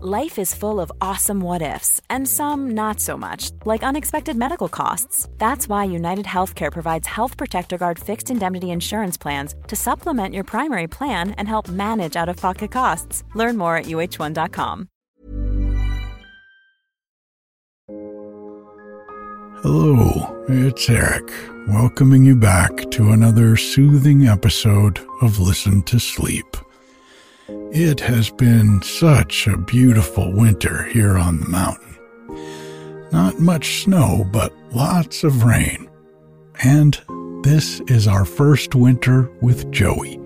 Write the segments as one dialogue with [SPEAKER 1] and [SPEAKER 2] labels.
[SPEAKER 1] Life is full of awesome what ifs, and some not so much, like unexpected medical costs. That's why United Healthcare provides Health Protector Guard fixed indemnity insurance plans to supplement your primary plan and help manage out of pocket costs. Learn more at uhone.com.
[SPEAKER 2] Hello, it's Erik, welcoming you back to another soothing episode of Listen to Sleep. It has been such a beautiful winter here on the mountain. Not much snow, but lots of rain. And this is our first winter with Joey,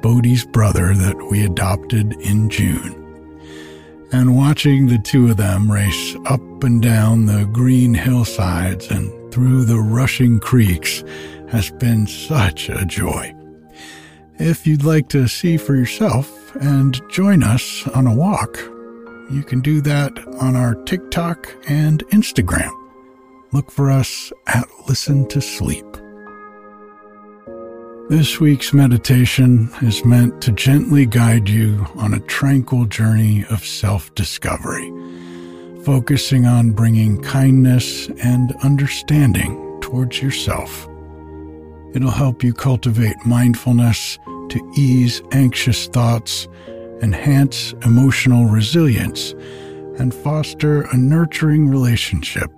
[SPEAKER 2] Bodie's brother that we adopted in June. And watching the two of them race up and down the green hillsides and through the rushing creeks has been such a joy. If you'd like to see for yourself and join us on a walk, you can do that on our TikTok and Instagram. Look for us at Listen to Sleep. This week's meditation is meant to gently guide you on a tranquil journey of self discovery, focusing on bringing kindness and understanding towards yourself. It'll help you cultivate mindfulness to ease anxious thoughts, enhance emotional resilience, and foster a nurturing relationship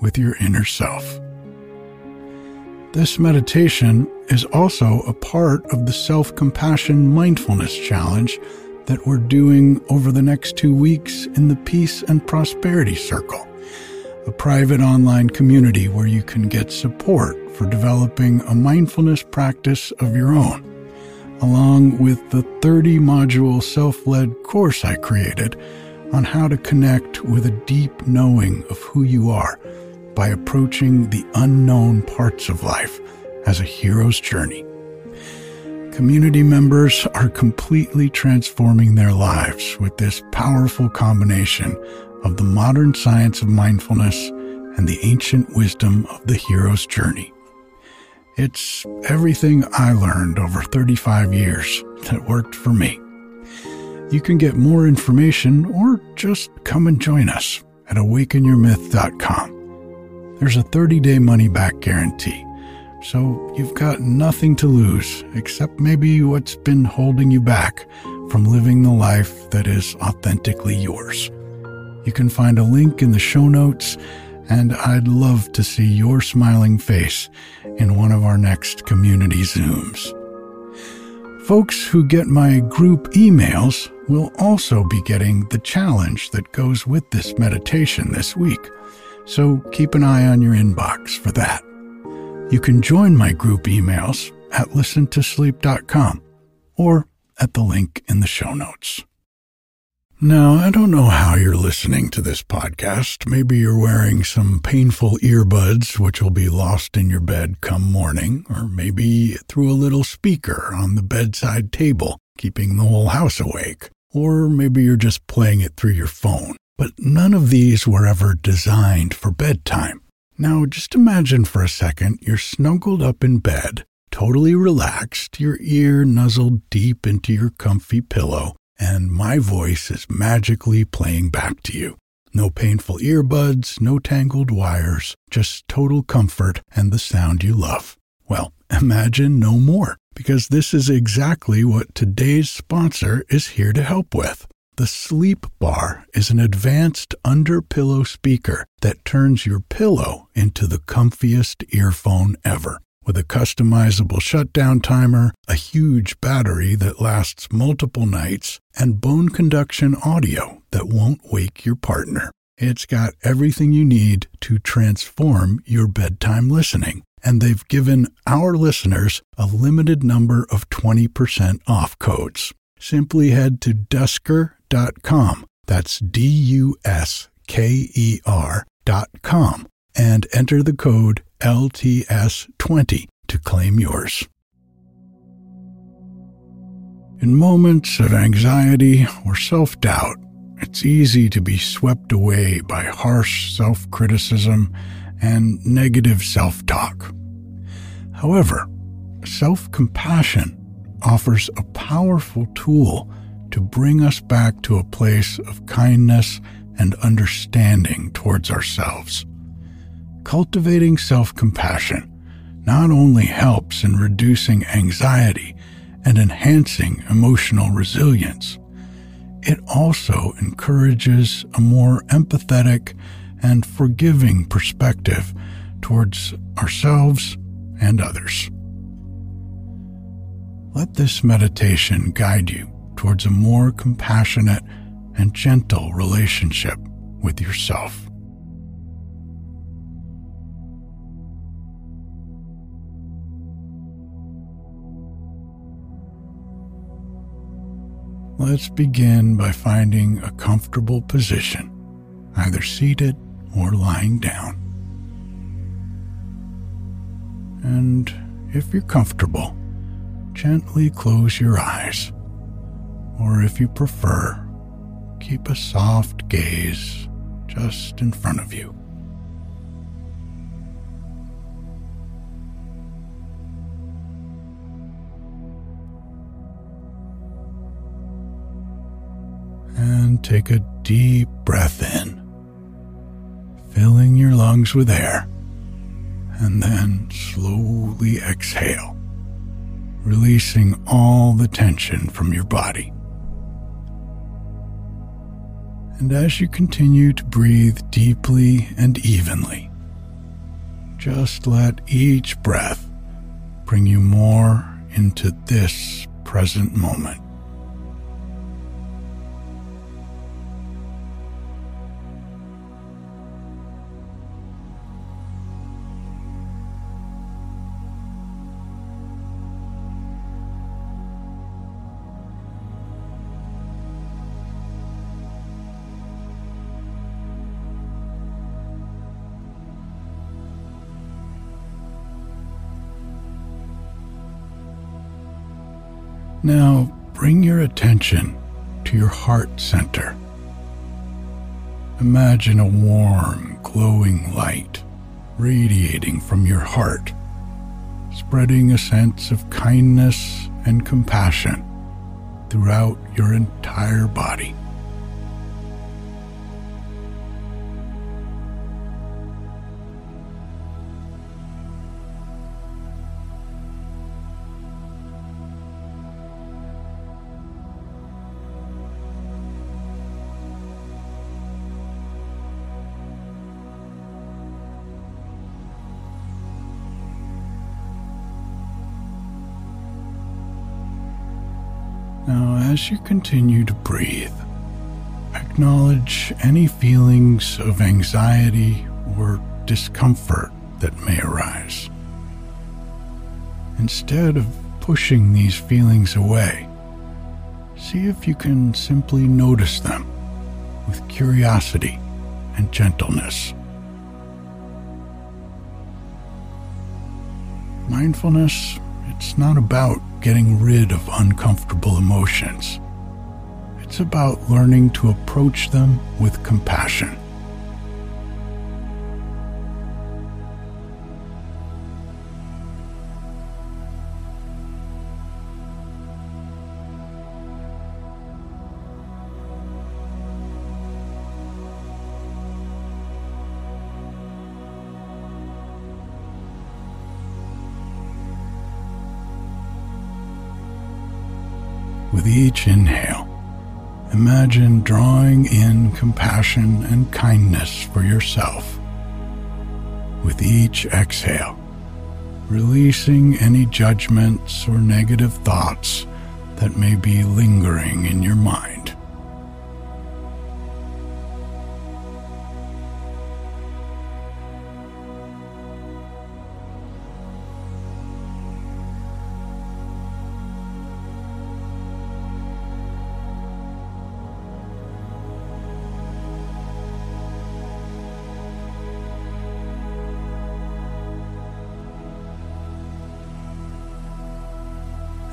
[SPEAKER 2] with your inner self. This meditation is also a part of the Self Compassion Mindfulness Challenge that we're doing over the next two weeks in the Peace and Prosperity Circle, a private online community where you can get support for developing a mindfulness practice of your own, along with the 30 module self led course I created on how to connect with a deep knowing of who you are by approaching the unknown parts of life as a hero's journey. Community members are completely transforming their lives with this powerful combination of the modern science of mindfulness and the ancient wisdom of the hero's journey. It's everything I learned over 35 years that worked for me. You can get more information or just come and join us at awakenyourmyth.com. There's a 30 day money back guarantee, so you've got nothing to lose except maybe what's been holding you back from living the life that is authentically yours. You can find a link in the show notes, and I'd love to see your smiling face in one of our next community Zooms. Folks who get my group emails will also be getting the challenge that goes with this meditation this week, so keep an eye on your inbox for that. You can join my group emails at listentosleep.com or at the link in the show notes. Now, I don't know how you're listening to this podcast. Maybe you're wearing some painful earbuds, which will be lost in your bed come morning, or maybe through a little speaker on the bedside table, keeping the whole house awake. Or maybe you're just playing it through your phone. But none of these were ever designed for bedtime. Now, just imagine for a second you're snuggled up in bed, totally relaxed, your ear nuzzled deep into your comfy pillow, and my voice is magically playing back to you. No painful earbuds, no tangled wires, just total comfort and the sound you love. Well, imagine no more, because this is exactly what today's sponsor is here to help with. The Sleep Bar is an advanced under pillow speaker that turns your pillow into the comfiest earphone ever with a customizable shutdown timer, a huge battery that lasts multiple nights, and bone conduction audio that won't wake your partner. It's got everything you need to transform your bedtime listening. And they've given our listeners a limited number of 20% off codes. Simply head to dusker.com. That's D U S K E R.com and enter the code LTS20 to claim yours. In moments of anxiety or self doubt, it's easy to be swept away by harsh self criticism and negative self talk. However, self compassion offers a powerful tool to bring us back to a place of kindness and understanding towards ourselves. Cultivating self compassion not only helps in reducing anxiety and enhancing emotional resilience, it also encourages a more empathetic and forgiving perspective towards ourselves and others. Let this meditation guide you towards a more compassionate and gentle relationship with yourself. Let's begin by finding a comfortable position, either seated or lying down. And if you're comfortable, gently close your eyes. Or if you prefer, keep a soft gaze just in front of you. Take a deep breath in, filling your lungs with air, and then slowly exhale, releasing all the tension from your body. And as you continue to breathe deeply and evenly, just let each breath bring you more into this present moment. Now bring your attention to your heart center. Imagine a warm, glowing light radiating from your heart, spreading a sense of kindness and compassion throughout your entire body. Now, as you continue to breathe, acknowledge any feelings of anxiety or discomfort that may arise. Instead of pushing these feelings away, see if you can simply notice them with curiosity and gentleness. Mindfulness, it's not about getting rid of uncomfortable emotions. It's about learning to approach them with compassion. With each inhale, imagine drawing in compassion and kindness for yourself. With each exhale, releasing any judgments or negative thoughts that may be lingering in your mind.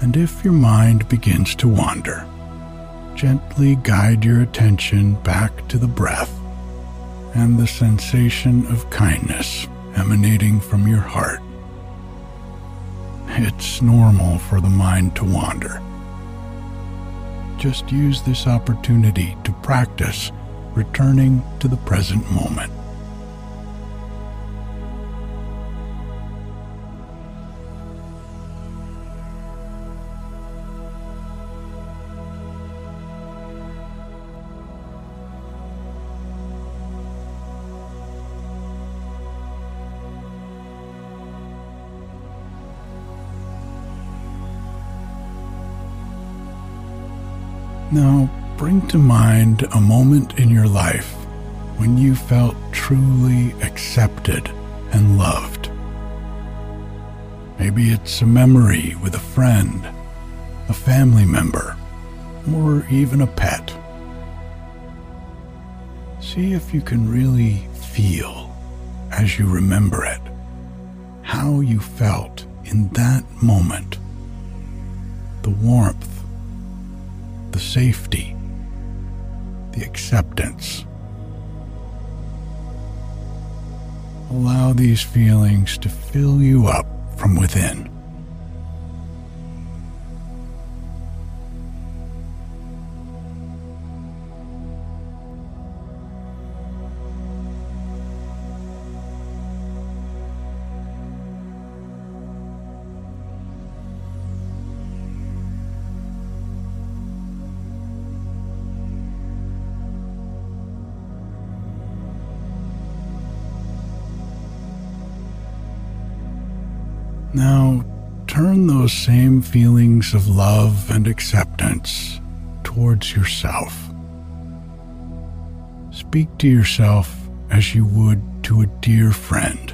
[SPEAKER 2] And if your mind begins to wander, gently guide your attention back to the breath and the sensation of kindness emanating from your heart. It's normal for the mind to wander. Just use this opportunity to practice returning to the present moment. Now, bring to mind a moment in your life when you felt truly accepted and loved. Maybe it's a memory with a friend, a family member, or even a pet. See if you can really feel, as you remember it, how you felt in that moment. The warmth the safety, the acceptance. Allow these feelings to fill you up from within. Now turn those same feelings of love and acceptance towards yourself. Speak to yourself as you would to a dear friend,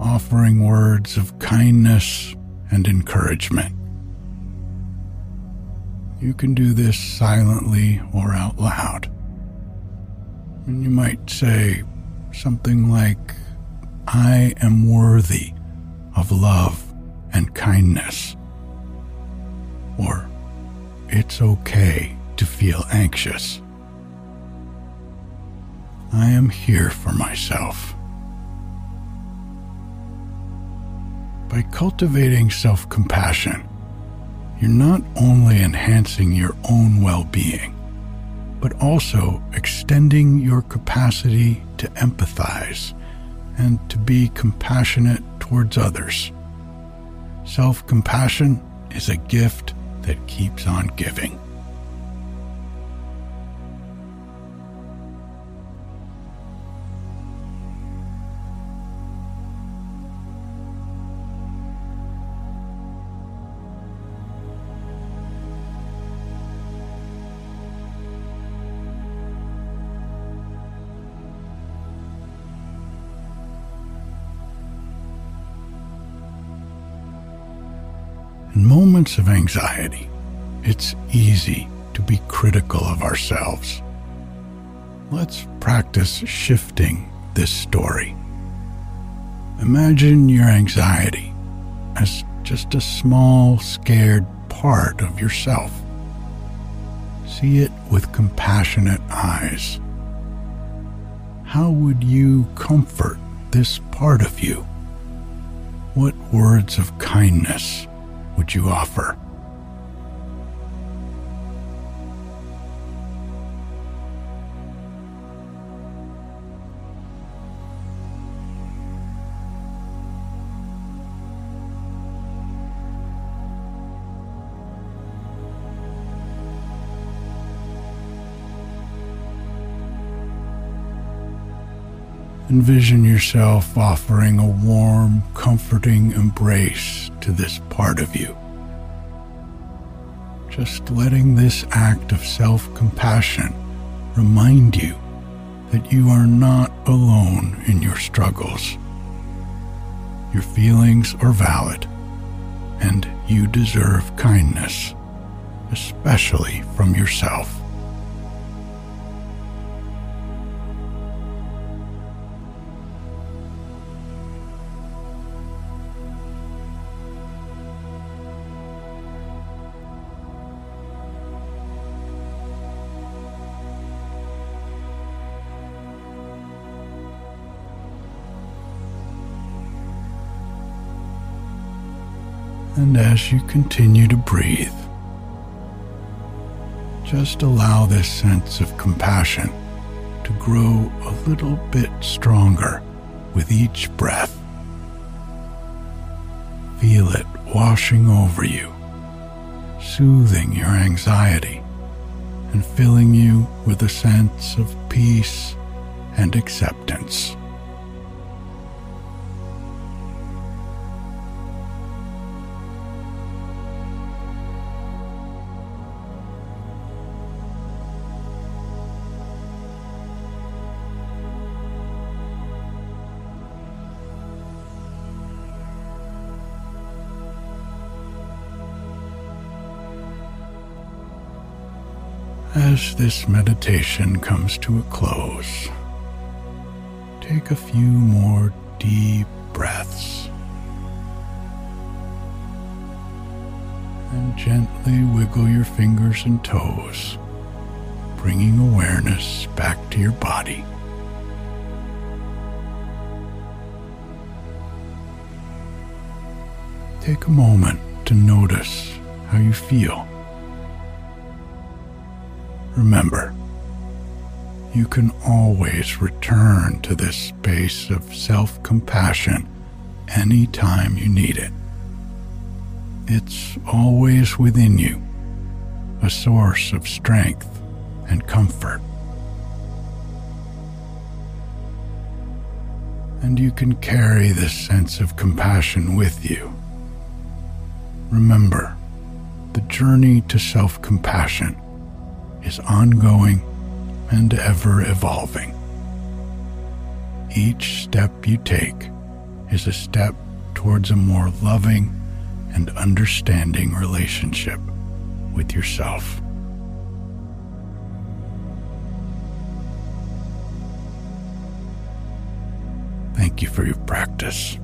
[SPEAKER 2] offering words of kindness and encouragement. You can do this silently or out loud. And you might say something like, I am worthy of love and kindness. Or, it's okay to feel anxious. I am here for myself. By cultivating self compassion, you're not only enhancing your own well being, but also extending your capacity to empathize and to be compassionate towards others. Self compassion is a gift that keeps on giving. Moments of anxiety, it's easy to be critical of ourselves. Let's practice shifting this story. Imagine your anxiety as just a small, scared part of yourself. See it with compassionate eyes. How would you comfort this part of you? What words of kindness would you offer? Envision yourself offering a warm, comforting embrace to this part of you. Just letting this act of self compassion remind you that you are not alone in your struggles. Your feelings are valid, and you deserve kindness, especially from yourself. And as you continue to breathe, just allow this sense of compassion to grow a little bit stronger with each breath. Feel it washing over you, soothing your anxiety and filling you with a sense of peace and acceptance. As this meditation comes to a close, take a few more deep breaths and gently wiggle your fingers and toes, bringing awareness back to your body. Take a moment to notice how you feel. Remember, you can always return to this space of self compassion anytime you need it. It's always within you, a source of strength and comfort. And you can carry this sense of compassion with you. Remember, the journey to self compassion is ongoing and ever evolving. Each step you take is a step towards a more loving and understanding relationship with yourself. Thank you for your practice.